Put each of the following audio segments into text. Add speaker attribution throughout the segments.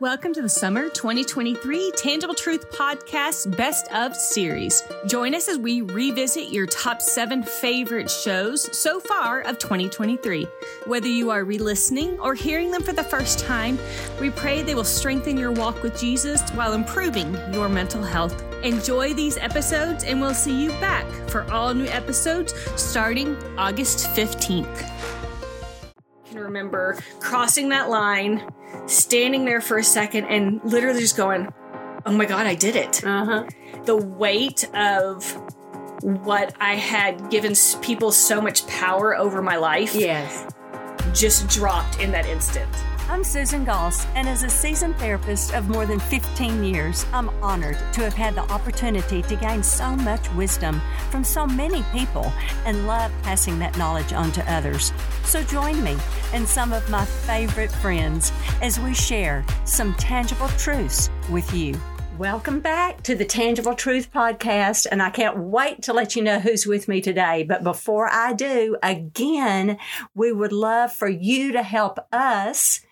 Speaker 1: Welcome to the Summer 2023 Tangible Truth Podcast Best of Series. Join us as we revisit your top seven favorite shows so far of 2023. Whether you are re listening or hearing them for the first time, we pray they will strengthen your walk with Jesus while improving your mental health. Enjoy these episodes, and we'll see you back for all new episodes starting August 15th. Can remember crossing that line standing there for a second and literally just going, oh my God, I did it.
Speaker 2: Uh-huh.
Speaker 1: The weight of what I had given people so much power over my life
Speaker 2: Yes.
Speaker 1: just dropped in that instant.
Speaker 3: I'm Susan Goss, and as a seasoned therapist of more than 15 years, I'm honored to have had the opportunity to gain so much wisdom from so many people and love passing that knowledge on to others. So join me and some of my favorite friends as we share some tangible truths with you.
Speaker 2: Welcome back to the Tangible Truth Podcast, and I can't wait to let you know who's with me today. But before I do, again, we would love for you to help us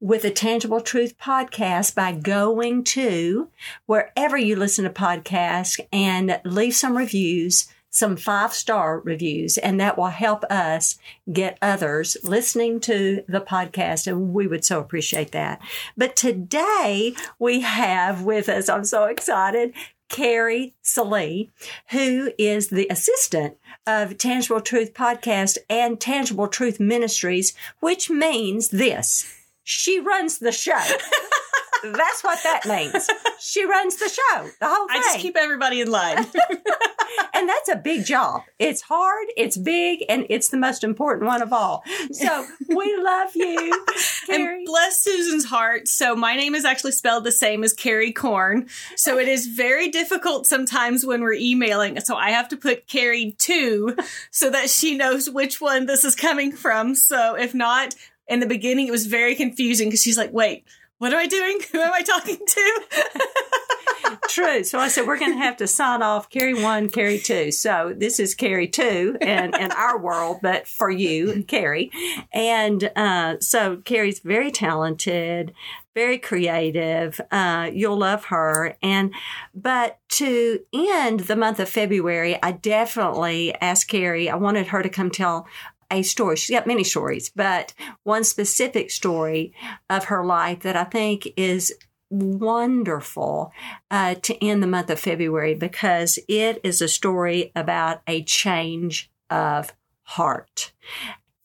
Speaker 2: with the Tangible Truth Podcast by going to wherever you listen to podcasts and leave some reviews, some five star reviews, and that will help us get others listening to the podcast. And we would so appreciate that. But today we have with us, I'm so excited, Keri Sallee, who is the assistant of Tangible Truth Podcast and Tangible Truth Ministries, which means this. She runs the show. That's what that means. She runs the show, the whole thing.
Speaker 1: I just keep everybody in line.
Speaker 2: and that's a big job. It's hard, it's big, and it's the most important one of all. So we love you, Keri.
Speaker 1: and bless Susan's heart. So my name is actually spelled the same as Keri Corn. So it is very difficult sometimes when we're emailing. So I have to put Keri two so that she knows which one this is coming from. So if not, in the beginning it was very confusing because she's like, wait, what am I doing? Who am I talking to?
Speaker 2: True. So I said, we're going to have to sign off Keri one, Keri two. So this is Keri two in, in our world, but for you, Keri. And uh, so Keri's very talented, very creative. Uh, you'll love her. And, but to end the month of February, I definitely asked Keri, I wanted her to come tell a story. She's got many stories, but one specific story of her life that I think is wonderful uh, to end the month of February because it is a story about a change of heart.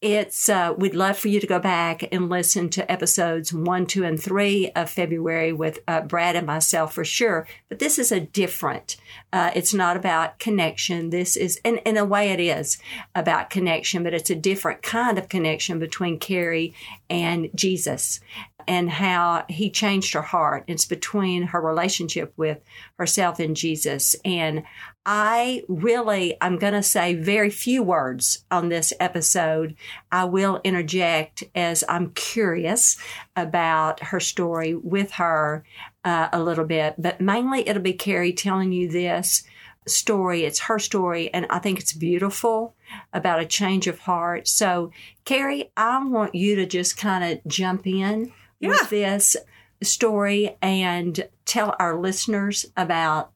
Speaker 2: It's, uh, we'd love for you to go back and listen to episodes one, two, and three of February with uh, Brad and myself for sure. But this is a different, uh, it's not about connection. This is, and in a way it is about connection, but it's a different kind of connection between Keri and Jesus and how he changed her heart. It's between her relationship with herself and Jesus. And I really, I'm going to say very few words on this episode. I will interject as I'm curious about her story with her uh, a little bit, but mainly it'll be Keri telling you this story. It's her story, and I think it's beautiful about a change of heart. So, Keri, I want you to just kind of jump in
Speaker 1: Yeah.
Speaker 2: with this story and tell our listeners about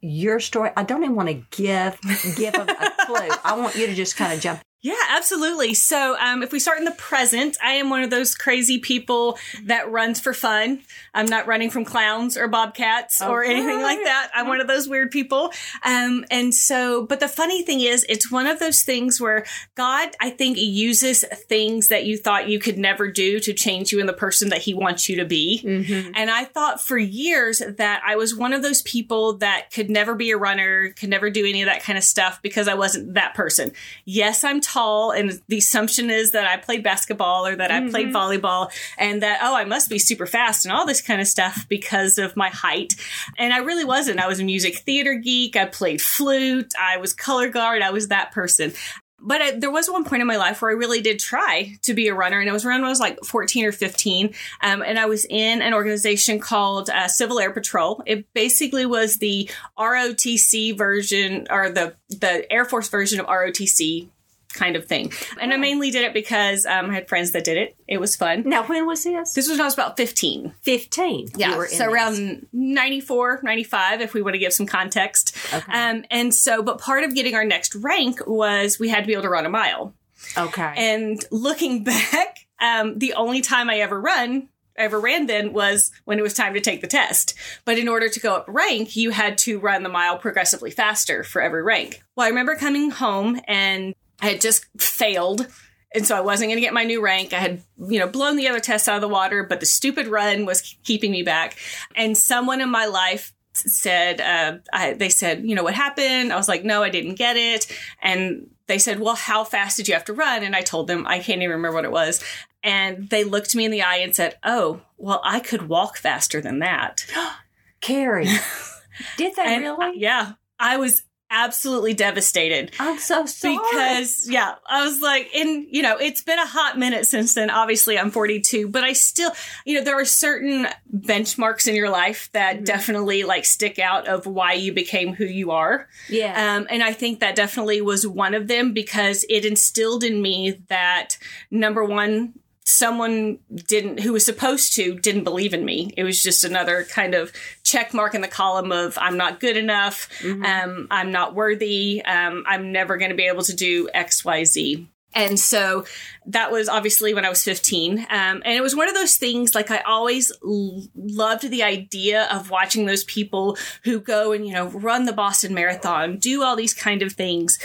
Speaker 2: your story. I don't even want to give give them a clue. I want you to just kind of jump.
Speaker 1: Yeah, absolutely. So, um, if we start in the present, I am one of those crazy people that runs for fun. I'm not running from clowns or bobcats or anything like that. I'm one of those weird people. Um, and so, but the funny thing is, it's one of those things where God, I think, uses things that you thought you could never do to change you in the person that He wants you to be. And I thought for years that I was one of those people that could never be a runner, could never do any of that kind of stuff because I wasn't that person. Yes, I'm tall, and the assumption is that I played basketball or that I played volleyball, and that, oh, I must be super fast and all this kind of stuff because of my height. And I really wasn't. I was a music theater geek. I played flute. I was color guard. I was that person. But I, there was one point in my life where I really did try to be a runner, and it was around when I was like 14 or 15. Um, and I was in an organization called uh, Civil Air Patrol. It basically was the ROTC version or the, the Air Force version of ROTC kind of thing. And I mainly did it because um, I had friends that did it. It was fun.
Speaker 2: Now, when was this?
Speaker 1: This was when I was about 15.
Speaker 2: 15.
Speaker 1: Yeah.
Speaker 2: You were in
Speaker 1: So around 94, 95, if we want to give some context.
Speaker 2: Okay.
Speaker 1: Um, and so, but part of getting our next rank was we had to be able to run a mile.
Speaker 2: Okay.
Speaker 1: And looking back, um, the only time I ever run, I ever ran then was when it was time to take the test. But in order to go up rank, you had to run the mile progressively faster for every rank. Well, I remember coming home and I had just failed. And so I wasn't going to get my new rank. I had, you know, blown the other tests out of the water, but the stupid run was keeping me back. And someone in my life said, uh, I, they said, you know, what happened? I was like, no, I didn't get it. And they said, well, how fast did you have to run? And I told them, I can't even remember what it was. And they looked me in the eye and said, oh, well, I could walk faster than that.
Speaker 2: Keri. Did they
Speaker 1: And
Speaker 2: really?
Speaker 1: yeah, I was absolutely devastated.
Speaker 2: I'm so sorry.
Speaker 1: Because yeah, I was like, and you know, it's been a hot minute since then. Obviously, I'm 42, but I still, you know, there are certain benchmarks in your life that
Speaker 2: Mm-hmm.
Speaker 1: definitely like stick out of why you became who you are.
Speaker 2: yeah.
Speaker 1: Um, and I think that definitely was one of them because it instilled in me that number one, someone didn't who was supposed to didn't believe in me. It was just another kind of check mark in the column of I'm not good enough, um, I'm not worthy, um, I'm never going to be able to do X, Y, Z. And so that was obviously when I was 15. Um, and it was one of those things, like, I always l- loved the idea of watching those people who go and, you know, run the Boston Marathon, do all these kind of things.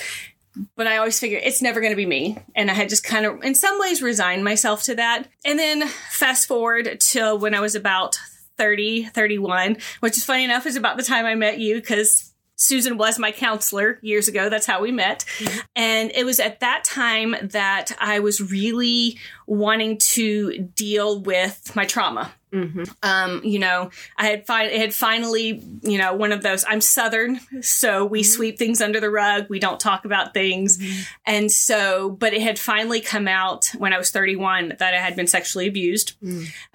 Speaker 1: But I always figured it's never going to be me. And I had just kind of, in some ways, resigned myself to that. And then fast forward to when I was about 30, 31, which is funny enough, is about the time I met you because Susan was my counselor years ago. That's how we met. And it was at that time that I was really wanting to deal with my trauma.
Speaker 2: mm-hmm.
Speaker 1: Um, you know, I had fi- it had finally, you know, one of those. I'm Southern, so we sweep things under the rug. We don't talk about things, and so, but it had finally come out when I was 31 that I had been sexually abused,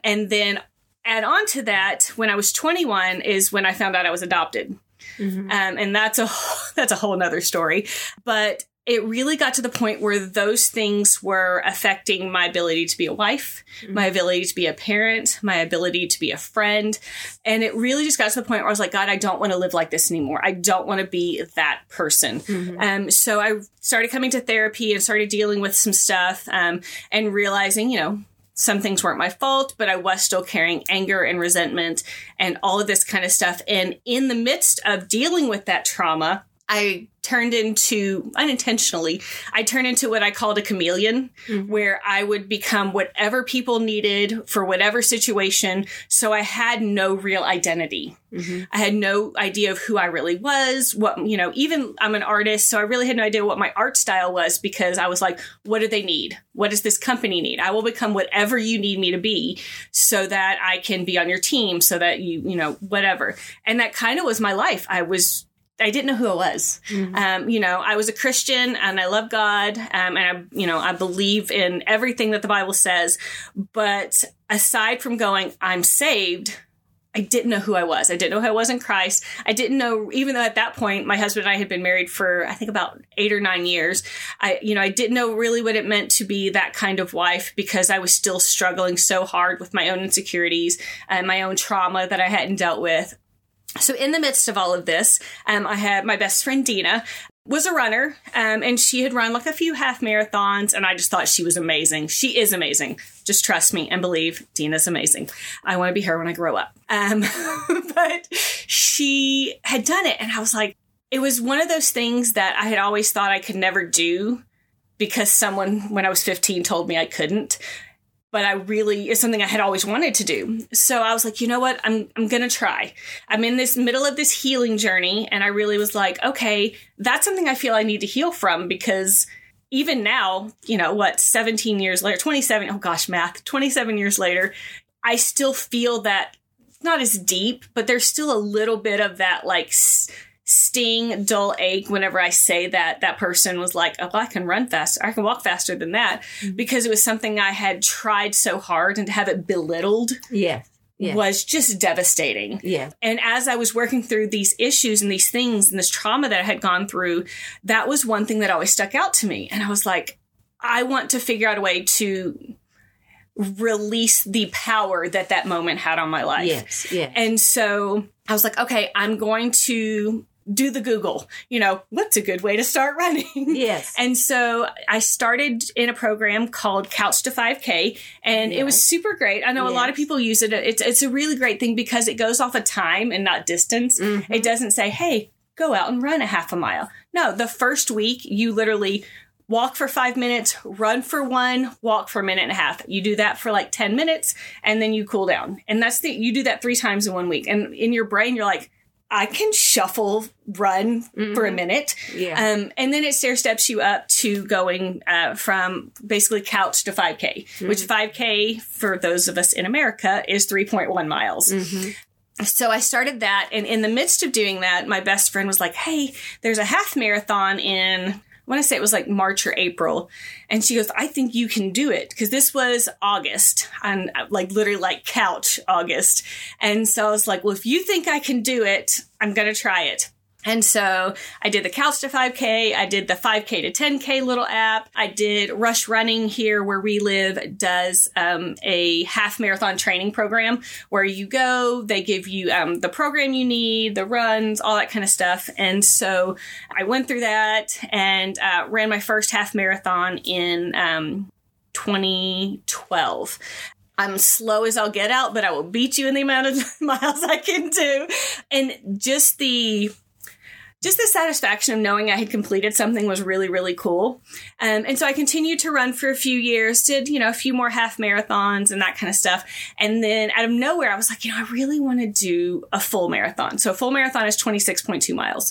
Speaker 1: and then add on to that when I was 21 is when I found out I was adopted, um, and that's a that's a whole nother story, but. It really got to the point where those things were affecting my ability to be a wife, my ability to be a parent, my ability to be a friend. And it really just got to the point where I was like, God, I don't want to live like this anymore. I don't want to be that person. Um, so I started coming to therapy and started dealing with some stuff um, and realizing, you know, some things weren't my fault, but I was still carrying anger and resentment and all of this kind of stuff. And in the midst of dealing with that trauma, I turned into unintentionally, I turned into what I called a chameleon, mm-hmm. where I would become whatever people needed for whatever situation. So I had no real identity. Mm-hmm. I had no idea of who I really was. What, you know, even I'm an artist, so I really had no idea what my art style was because I was like, what do they need? What does this company need? I will become whatever you need me to be so that I can be on your team, so that you, you know, whatever. And that kind of was my life. I was I didn't know who I was. Um, you know, I was a Christian and I love God. Um, and I, you know, I believe in everything that the Bible says. But aside from going, I'm saved, I didn't know who I was. I didn't know who I was in Christ. I didn't know, even though at that point my husband and I had been married for I think about eight or nine years. I, you know, I didn't know really what it meant to be that kind of wife because I was still struggling so hard with my own insecurities and my own trauma that I hadn't dealt with. So in the midst of all of this, um, I had my best friend Dina was a runner, um, and she had run like a few half marathons, and I just thought she was amazing. She is amazing. Just trust me and believe Dina's amazing. I want to be her when I grow up. Um, but she had done it, and I was like, it was one of those things that I had always thought I could never do because someone when I was 15 told me I couldn't but I really is something I had always wanted to do. So I was like, you know what? I'm I'm going to try. I'm in this middle of this healing journey and I really was like, okay, that's something I feel I need to heal from because even now, you know, what, 17 years later, 27, oh gosh, math, 27 years later, I still feel that it's not as deep, but there's still a little bit of that like sting, dull ache whenever I say that that person was like, oh, I can run faster. I can walk faster than that mm-hmm. because it was something I had tried so hard and to have it belittled
Speaker 2: Yeah. Yeah.
Speaker 1: was just devastating.
Speaker 2: Yeah.
Speaker 1: And as I was working through these issues and these things and this trauma that I had gone through, that was one thing that always stuck out to me. And I was like, I want to figure out a way to release the power that that moment had on my life.
Speaker 2: Yes. Yeah.
Speaker 1: And so I was like, okay, I'm going to do the Google, you know, what's a good way to start running?
Speaker 2: Yes.
Speaker 1: And so I started in a program called Couch to 5K, and it was super great. I know a lot of people use it. It's, it's a really great thing because it goes off of time and not distance.
Speaker 2: Mm-hmm.
Speaker 1: It doesn't say, hey, go out and run a half a mile. No, the first week, you literally walk for five minutes, run for one, walk for a minute and a half. You do that for like 10 minutes and then you cool down. And that's the, you do that three times in one week. And in your brain, you're like, I can shuffle run for a minute.
Speaker 2: Mm-hmm. Yeah.
Speaker 1: Um, and then it stair steps you up to going uh, from basically couch to 5K, which
Speaker 2: Mm-hmm.
Speaker 1: 5K for those of us in America is 3.1 miles.
Speaker 2: Mm-hmm.
Speaker 1: So I started that. And in the midst of doing that, my best friend was like, Hey, there's a half marathon in, want to say it was like March or April. And she goes, I think you can do it. Cause this was August and like literally like couch August. And so I was like, well, if you think I can do it, I'm going to try it. And so I did the Couch to 5K. I did the 5K to 10K little app. I did Rush Running here where we live does um, a half marathon training program where you go, they give you um, the program you need, the runs, all that kind of stuff. And so I went through that and uh, ran my first half marathon in um, 2012. I'm slow as I'll get out, but I will beat you in the amount of miles I can do. And just the just the satisfaction of knowing I had completed something was really, really cool. Um, and so I continued to run for a few years, did, you know, a few more half marathons and that kind of stuff. And then out of nowhere, I was like, you know, I really want to do a full marathon. So a full marathon is 26.2 miles.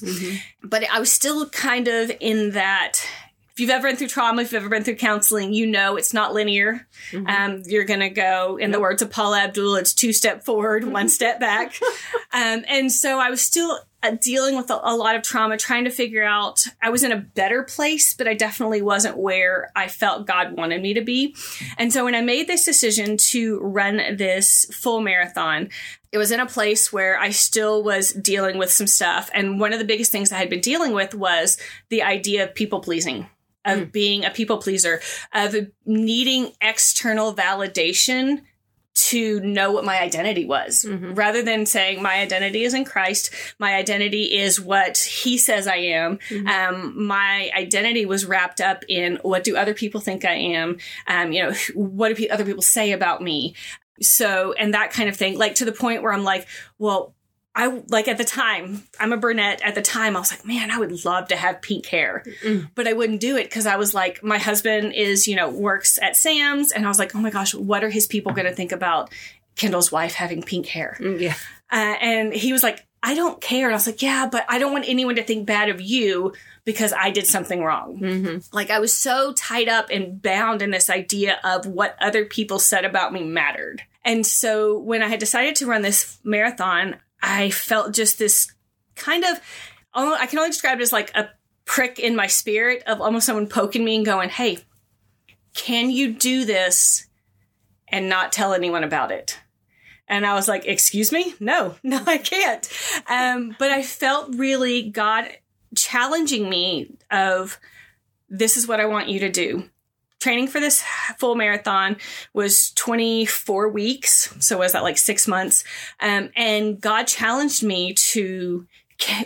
Speaker 1: But I was still kind of in that. If you've ever been through trauma, if you've ever been through counseling, you know it's not linear. Um, you're going to go, in the words of Paula Abdul, it's two step forward, one step back. Um, and so I was still Uh, dealing with a, a lot of trauma, trying to figure out. I was in a better place, but I definitely wasn't where I felt God wanted me to be. And so when I made this decision to run this full marathon, it was in a place where I still was dealing with some stuff. And one of the biggest things I had been dealing with was the idea of people pleasing of hmm. being a people pleaser, of needing external validation to know what my identity was rather than saying my identity is in Christ. My identity is what he says I am. Um, my identity was wrapped up in what do other people think I am? Um, you know, what do other people say about me? So, and that kind of thing, like to the point where I'm like, well, I like at the time, I'm a brunette. At the time, I was like, man, I would love to have pink hair, but I wouldn't do it because I was like, my husband is, you know, works at Sam's, and I was like, oh my gosh, what are his people going to think about Kendall's wife having pink hair?
Speaker 2: Yeah.
Speaker 1: Uh, and he was like, I don't care. And I was like, yeah, but I don't want anyone to think bad of you because I did something wrong. Like I was so tied up and bound in this idea of what other people said about me mattered. And so when I had decided to run this marathon, I felt just this kind of, I can only describe it as like a prick in my spirit of almost someone poking me and going, Hey, can you do this and not tell anyone about it? And I was like, excuse me? No, no, I can't. Um, but I felt really God challenging me of this is what I want you to do. Training for this full marathon was 24 weeks. So was that like six months? Um, and God challenged me to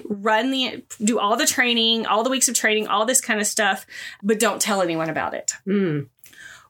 Speaker 1: run the, do all the training, all the weeks of training, all this kind of stuff, but don't tell anyone about it
Speaker 2: Mm.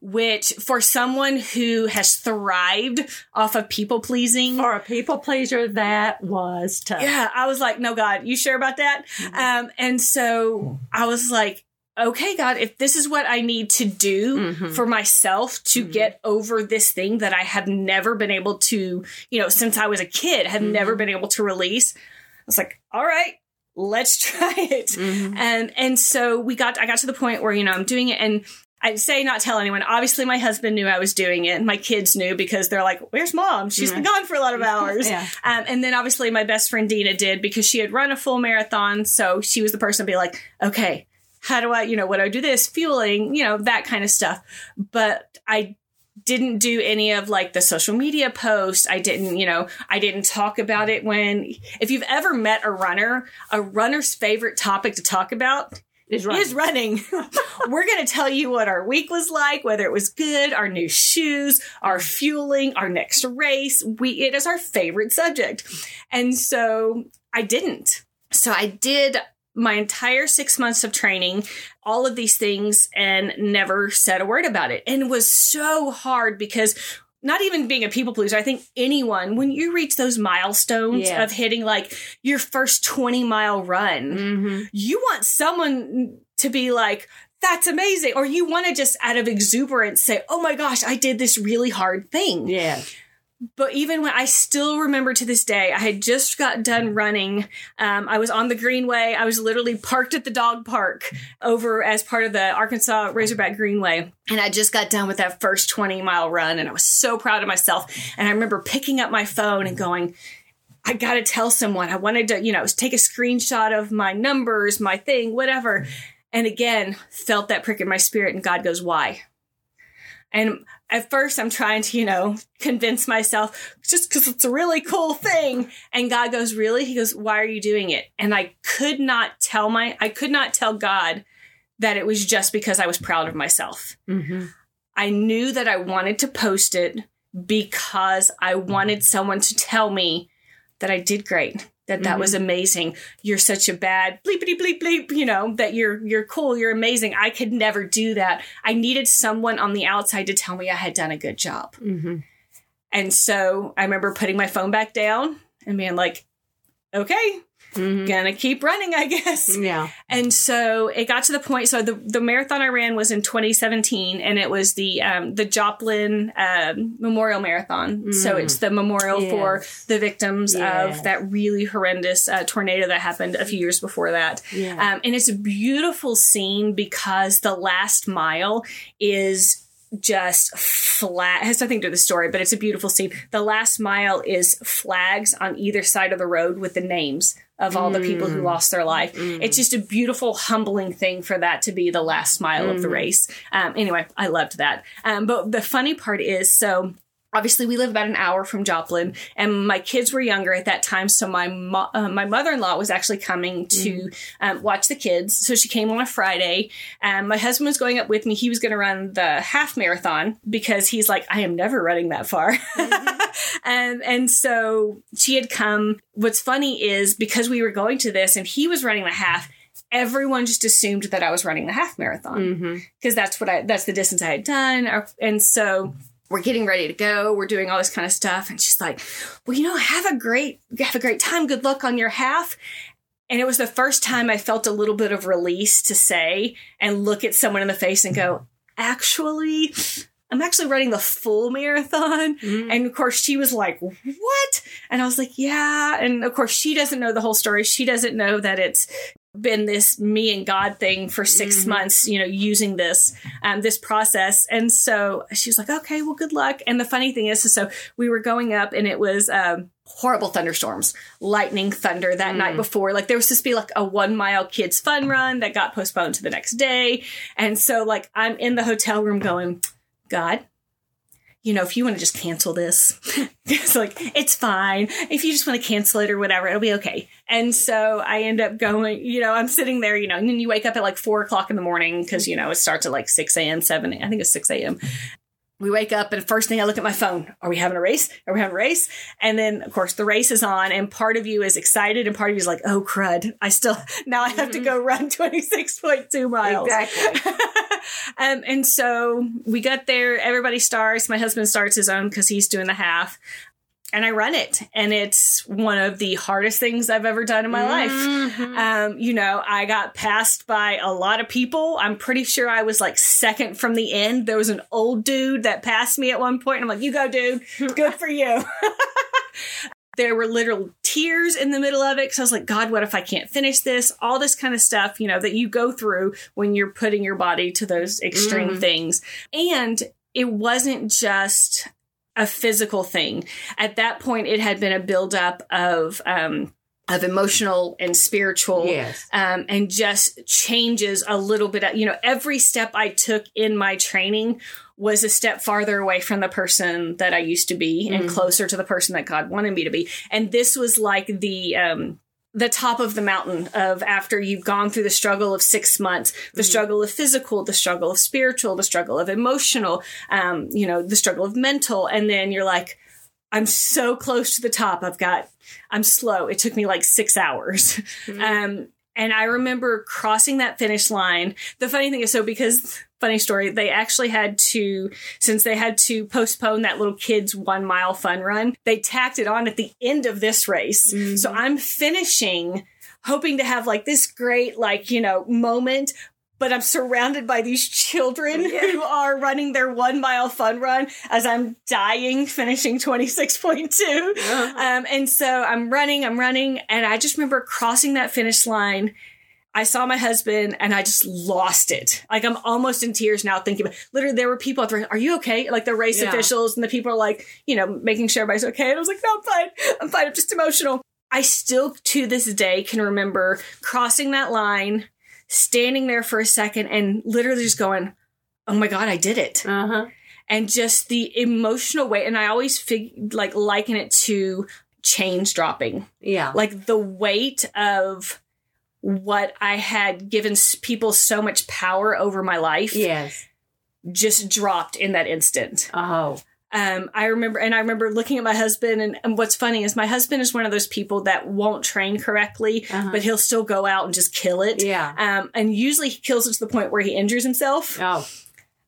Speaker 1: which for someone who has thrived off of people pleasing.
Speaker 2: For a people pleaser, that was tough.
Speaker 1: yeah, I was like, no, God, you sure about that? Um, and so I was like, okay, God, if this is what I need to do
Speaker 2: Mhm.
Speaker 1: for myself to get over this thing that I have never been able to, you know, since I was a kid, have never been able to release, I was like, all right, let's try it.
Speaker 2: Mhm.
Speaker 1: And and so we got I got to the point where, you know, I'm doing it and I'd say not tell anyone. Obviously, my husband knew I was doing it. My kids knew because they're like, "Where's mom? She's been gone for a lot of hours."
Speaker 2: Yeah.
Speaker 1: Um, and then obviously my best friend Dina did because she had run a full marathon. So she was the person to be like, okay, how do I, you know, what do I do this? Fueling, you know, that kind of stuff. But I didn't do any of like the social media posts. I didn't, you know, I didn't talk about it when, if you've ever met a runner, a runner's favorite topic to talk about
Speaker 2: Is running.
Speaker 1: is running. We're going to tell you what our week was like, whether it was good, our new shoes, our fueling, our next race. We, it is our favorite subject. And so I didn't. So I did my entire six months of training, all of these things, and never said a word about it. And it was so hard because not even being a people pleaser, I think anyone, when you reach those milestones
Speaker 2: Yeah.
Speaker 1: of hitting like your first 20 mile run,
Speaker 2: Mhm.
Speaker 1: you want someone to be like, that's amazing. Or you want to just out of exuberance say, oh my gosh, I did this really hard thing.
Speaker 2: Yeah.
Speaker 1: But even when I still remember to this day, I had just got done running. Um, I was on the Greenway. I was literally parked at the dog park over as part of the Arkansas Razorback Greenway. And I just got done with that first 20 mile run. And I was so proud of myself. And I remember picking up my phone and going, I got to tell someone. I wanted to, you know, take a screenshot of my numbers, my thing, whatever. And again, felt that prick in my spirit. And God goes, why? And at first, I'm trying to, you know, convince myself just because it's a really cool thing. And God goes, Really? He goes, Why are you doing it? And I could not tell my, I could not tell God that it was just because I was proud of myself.
Speaker 2: Mm-hmm.
Speaker 1: I knew that I wanted to post it because I wanted someone to tell me that I did great, that that was amazing. You're such a bad bleepity bleep bleep, you know, that you're you're cool, you're amazing. I could never do that. I needed someone on the outside to tell me I had done a good job.
Speaker 2: Mm-hmm.
Speaker 1: And so I remember putting my phone back down and being like, okay,
Speaker 2: Mm-hmm.
Speaker 1: gonna keep running, I guess.
Speaker 2: Yeah.
Speaker 1: And so it got to the point. So the, the marathon I ran was in 2017, and it was the um, the Joplin um, Memorial Marathon. So it's the memorial for the victims
Speaker 2: Yes.
Speaker 1: of that really horrendous uh, tornado that happened a few years before that.
Speaker 2: Yeah.
Speaker 1: Um, and it's a beautiful scene because the last mile is just flat. It has nothing to do with the story, but it's a beautiful scene. The last mile is flags on either side of the road with the names of all the people who lost their life. It's just a beautiful, humbling thing for that to be the last mile of the race. Um, anyway, I loved that. Um, but the funny part is so. Obviously, we live about an hour from Joplin, and my kids were younger at that time. So my mo- uh, my mother in law was actually coming to um, watch the kids. So she came on a Friday. And my husband was going up with me. He was going to run the half marathon because he's like, I am never running that far. um, and so she had come. What's funny is because we were going to this and he was running the half, everyone just assumed that I was running the half marathon
Speaker 2: Mm-hmm.
Speaker 1: because that's what I that's the distance I had done. Or- And so we're getting ready to go. We're doing all this kind of stuff, and she's like, "Well, you know, have a great have a great time. Good luck on your half." And it was the first time I felt a little bit of release to say and look at someone in the face and go, "Actually." I'm actually running the full marathon. Mm-hmm. And of course, she was like, What? And I was like, Yeah. And of course, she doesn't know the whole story. She doesn't know that it's been this me and God thing for 6 months, you know, using this um, this process. And so she was like, "Okay, well, good luck." And the funny thing is, so we were going up, and it was um, horrible thunderstorms, lightning, thunder that night before. Like there was supposed to be like a one mile kids fun run that got postponed to the next day, and so like I'm in the hotel room going, "God." You know, if you want to just cancel this, it's like, it's fine. If you just want to cancel it or whatever, it'll be okay. And so I end up going, you know, I'm sitting there, you know, and then you wake up at like four o'clock in the morning because, you know, it starts at like 6 a.m., 7, I think it's 6 a.m. We wake up and first thing I look at my phone. Are we having a race? Are we having a race? And then of course the race is on and part of you is excited and part of you is like, oh crud. I still, now I have to go run 26.2 miles.
Speaker 2: Exactly.
Speaker 1: um, and so we got there. Everybody starts. My husband starts his own because he's doing the half. And I run it. And it's one of the hardest things I've ever done in my life. Um, you know, I got passed by a lot of people. I'm pretty sure I was like second from the end. There was an old dude that passed me at one point. And I'm like, you go, dude. Good for you. there were literal tears in the middle of it because I was like, God, what if I can't finish this? All this kind of stuff, you know, that you go through when you're putting your body to those extreme things. And it wasn't just a physical thing. At that point, it had been a buildup of um, of emotional and spiritual
Speaker 2: Yes.
Speaker 1: um, and just changes a little bit. You know, every step I took in my training was a step farther away from the person that I used to be and closer to the person that God wanted me to be. And this was like the, um, the top of the mountain of after you've gone through the struggle of six months, the struggle of physical, the struggle of spiritual, the struggle of emotional, um, you know, the struggle of mental. And then you're like, I'm so close to the top. I've got, I'm slow. It took me like six hours. Um, and I remember crossing that finish line. The funny thing is, so because, funny story, they actually had to, since they had to postpone that little kid's one mile fun run, they tacked it on at the end of this race. So mm-hmm. I'm finishing hoping to have like this great, like, you know, moment. But I'm surrounded by these children who are running their one mile fun run as I'm dying, finishing 26.2. Um, and so I'm running, I'm running, and I just remember crossing that finish line. I saw my husband and I just lost it. Like I'm almost in tears now thinking about literally there were people at the are you okay? Like the race
Speaker 2: Yeah.
Speaker 1: officials and the people are like, you know, making sure everybody's okay. And I was like, no, I'm fine. I'm fine. I'm just emotional. I still to this day can remember crossing that line, standing there for a second and literally just going, Oh my God, I did it
Speaker 2: Uh huh.
Speaker 1: and just the emotional weight. And I always fig- like liken it to chains dropping,
Speaker 2: Yeah.
Speaker 1: like the weight of what I had given people so much power over my life
Speaker 2: yes.
Speaker 1: just dropped in that instant.
Speaker 2: Oh.
Speaker 1: Um, I remember, and I remember looking at my husband, and, and what's funny is my husband is one of those people that won't train correctly,
Speaker 2: Uh-huh.
Speaker 1: but he'll still go out and just kill it.
Speaker 2: Yeah.
Speaker 1: Um, and usually he kills it to the point where he injures himself
Speaker 2: Oh.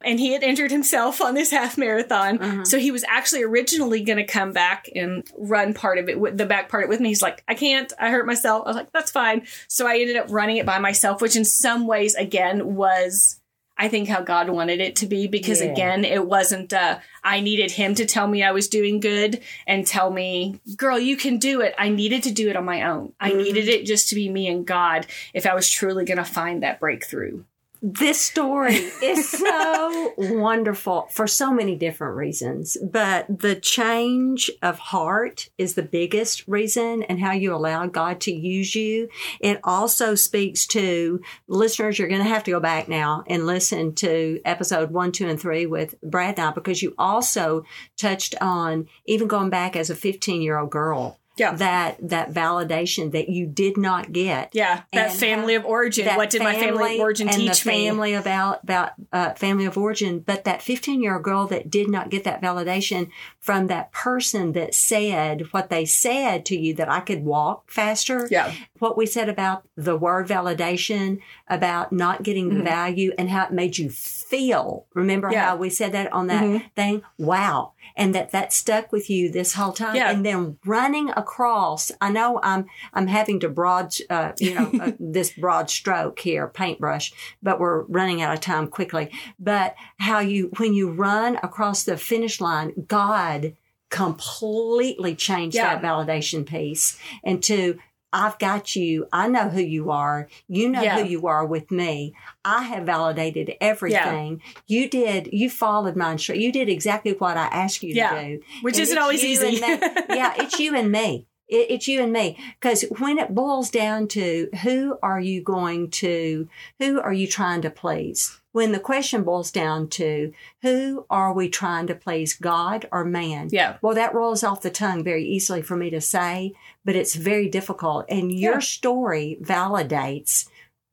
Speaker 1: and he had injured himself on this half marathon.
Speaker 2: Uh-huh.
Speaker 1: So he was actually originally going to come back and run part of it, with the back part of it with me. He's like, I can't. I hurt myself. I was like, that's fine. So I ended up running it by myself, which in some ways, again, was. I think how God wanted it to be because
Speaker 2: Yeah.
Speaker 1: again, it wasn't, uh, I needed him to tell me I was doing good and tell me, girl, you can do it. I needed to do it on my own. I
Speaker 2: Mhm.
Speaker 1: needed it just to be me and God if I was truly going to find that breakthrough.
Speaker 2: This story is so wonderful for so many different reasons, but the change of heart is the biggest reason and how you allow God to use you. It also speaks to listeners. You're going to have to go back now and listen to episode one, two, and three with Brad and I because you also touched on even going back as a 15 year old girl.
Speaker 1: Yeah.
Speaker 2: That, that validation that you did not get
Speaker 1: Yeah. That
Speaker 2: And
Speaker 1: family of origin. What did my family of origin
Speaker 2: and
Speaker 1: teach
Speaker 2: the
Speaker 1: me?
Speaker 2: family about about uh, family of origin but that 15 year old girl that did not get that validation from that person that said what they said to you that i could walk faster
Speaker 1: Yeah.
Speaker 2: what we said about the word validation about not getting the
Speaker 1: Mhm.
Speaker 2: value and how it made you feel remember
Speaker 1: Yeah.
Speaker 2: how we said that on that
Speaker 1: Mhm.
Speaker 2: thing wow and that that stuck with you this whole time
Speaker 1: Yeah.
Speaker 2: and then running across i know i'm i'm having to broad uh, you know uh, this broad stroke here paintbrush but we're running out of time quickly but how you when you run across the finish line god completely changed
Speaker 1: Yeah.
Speaker 2: that validation piece into I've got you. I know who you are. You know
Speaker 1: Yeah.
Speaker 2: who you are with me. I have validated everything. You did, you followed my instructions. You did exactly what I asked you
Speaker 1: Yeah.
Speaker 2: to do.
Speaker 1: Which
Speaker 2: And
Speaker 1: isn't always easy.
Speaker 2: yeah, it's you and me. It, it's you and me. Because when it boils down to who are you going to, who are you trying to please? When the question boils down to who are we trying to please, God or man?
Speaker 1: yeah.
Speaker 2: Well, that rolls off the tongue very easily for me to say, but it's very difficult. And your
Speaker 1: Yeah.
Speaker 2: story validates,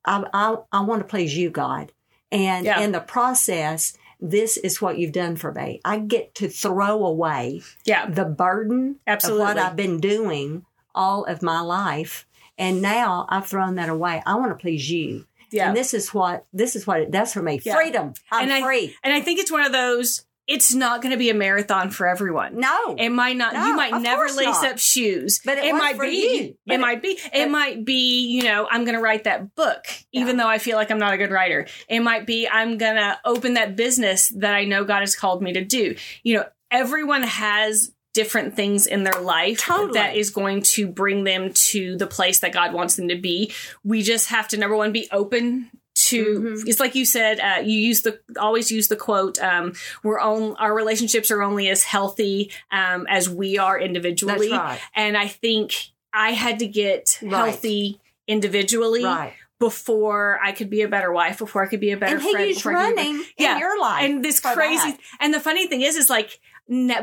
Speaker 2: I, I, I want to please you, God. And
Speaker 1: Yeah.
Speaker 2: in the process, this is what you've done for me. I get to throw away
Speaker 1: Yeah.
Speaker 2: the burden
Speaker 1: Absolutely.
Speaker 2: of what I've been doing all of my life. And now I've thrown that away. I want to please you.
Speaker 1: Yeah.
Speaker 2: And this is what this is what it does for me.
Speaker 1: Yeah.
Speaker 2: Freedom. I'm
Speaker 1: And I-
Speaker 2: free.
Speaker 1: and I think it's one of those, it's not going to be a marathon for everyone.
Speaker 2: No.
Speaker 1: It might not.
Speaker 2: No,
Speaker 1: you might never lace
Speaker 2: not.
Speaker 1: up shoes,
Speaker 2: But it was
Speaker 1: might be. It
Speaker 2: it-
Speaker 1: might be. it might be. You know, I'm going to write that book, even though I feel like I'm not a good writer. It might be. I'm going to open that business that I know God has called me to do. You know, everyone has different things in their life
Speaker 2: Totally.
Speaker 1: that is going to bring them to the place that God wants them to be. We just have to number one be open to
Speaker 2: Mhm.
Speaker 1: it's like you said uh, you use the always use the quote um, we're on our relationships are only as healthy um, as we are individually
Speaker 2: right.
Speaker 1: and i think I had to get
Speaker 2: Right.
Speaker 1: healthy individually
Speaker 2: Right.
Speaker 1: before I could be a better wife, before I could be a better
Speaker 2: And
Speaker 1: friend.
Speaker 2: is
Speaker 1: before I be
Speaker 2: running
Speaker 1: Yeah.
Speaker 2: in your life.
Speaker 1: and this crazy
Speaker 2: that.
Speaker 1: and the funny thing is is like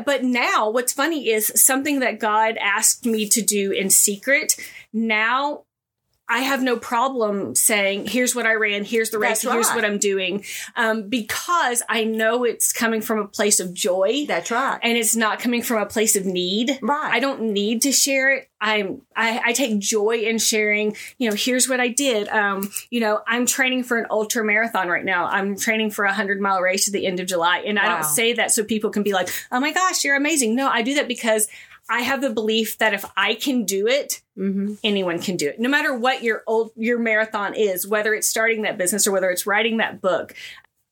Speaker 1: but now what's funny is something that god asked me to do in secret now I have no problem saying, here's what I ran, here's the race,
Speaker 2: That's
Speaker 1: here's
Speaker 2: right.
Speaker 1: what I'm doing, um, because I know it's coming from a place of joy
Speaker 2: That's right.
Speaker 1: and it's not coming from a place of need.
Speaker 2: Right.
Speaker 1: I don't need to share it. I'm I, I take joy in sharing, you know, here's what I did. Um, you know, I'm training for an ultra marathon right now. I'm training for a hundred mile race at the end of July. And I don't say that so people can be like, oh my gosh, you're amazing. No, I do that because I have the belief that if I can do it,
Speaker 2: hmm
Speaker 1: anyone can do it. No matter what your old your marathon is, whether it's starting that business or whether it's writing that book.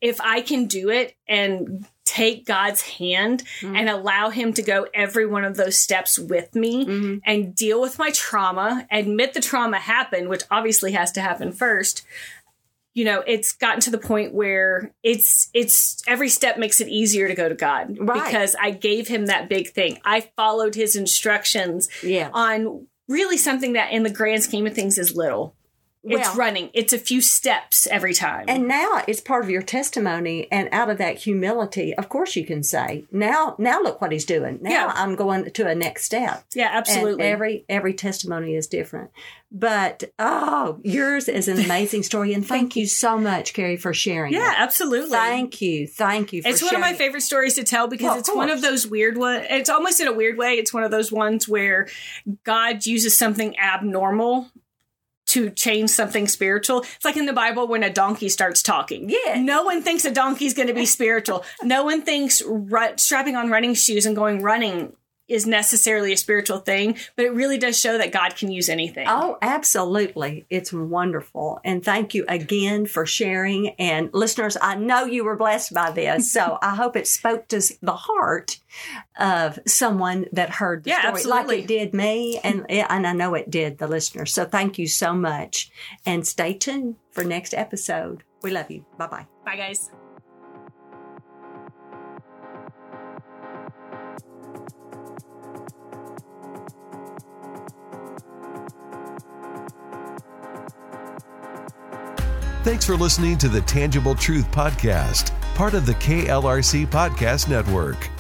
Speaker 1: If I can do it and take God's hand
Speaker 2: Mhm.
Speaker 1: and allow him to go every one of those steps with me
Speaker 2: hmm
Speaker 1: and deal with my trauma, admit the trauma happened, which obviously has to happen first. You know, it's gotten to the point where it's it's every step makes it easier to go to God
Speaker 2: Right.
Speaker 1: because I gave him that big thing. I followed his instructions
Speaker 2: Yeah.
Speaker 1: on really something that in the grand scheme of things is little. It's
Speaker 2: Well-
Speaker 1: running. It's a few steps every time.
Speaker 2: And now it's part of your testimony, and out of that humility, of course, you can say, "Now, now look what he's doing. Now
Speaker 1: Yeah.
Speaker 2: I'm going to a next step."
Speaker 1: yeah, absolutely.
Speaker 2: And every every testimony is different, but oh, yours is an amazing story, and thank you so much, Keri, for sharing.
Speaker 1: yeah,
Speaker 2: it.
Speaker 1: absolutely.
Speaker 2: thank you, thank you. For
Speaker 1: It's one of my favorite stories to tell because
Speaker 2: Well,
Speaker 1: it's one of those weird ones. It's almost in a weird way. It's one of those ones where God uses something abnormal to change something spiritual. It's like in the Bible when a donkey starts talking.
Speaker 2: Yeah.
Speaker 1: No one thinks a donkey's going to be spiritual. No one thinks strapping on running shoes and going running is necessarily a spiritual thing, but it really does show that God can use anything.
Speaker 2: Oh, absolutely. It's wonderful. And thank you again for sharing. And listeners, I know you were blessed by this. So I hope it spoke to the heart of someone that heard the
Speaker 1: Yeah,
Speaker 2: story
Speaker 1: absolutely.
Speaker 2: like it did me. And, and I know it did the listeners. So thank you so much. And stay tuned for next episode. We love you. Bye bye.
Speaker 1: Bye, guys.
Speaker 4: Thanks for listening to the Tangible Truth Podcast, part of the KLRC Podcast Network.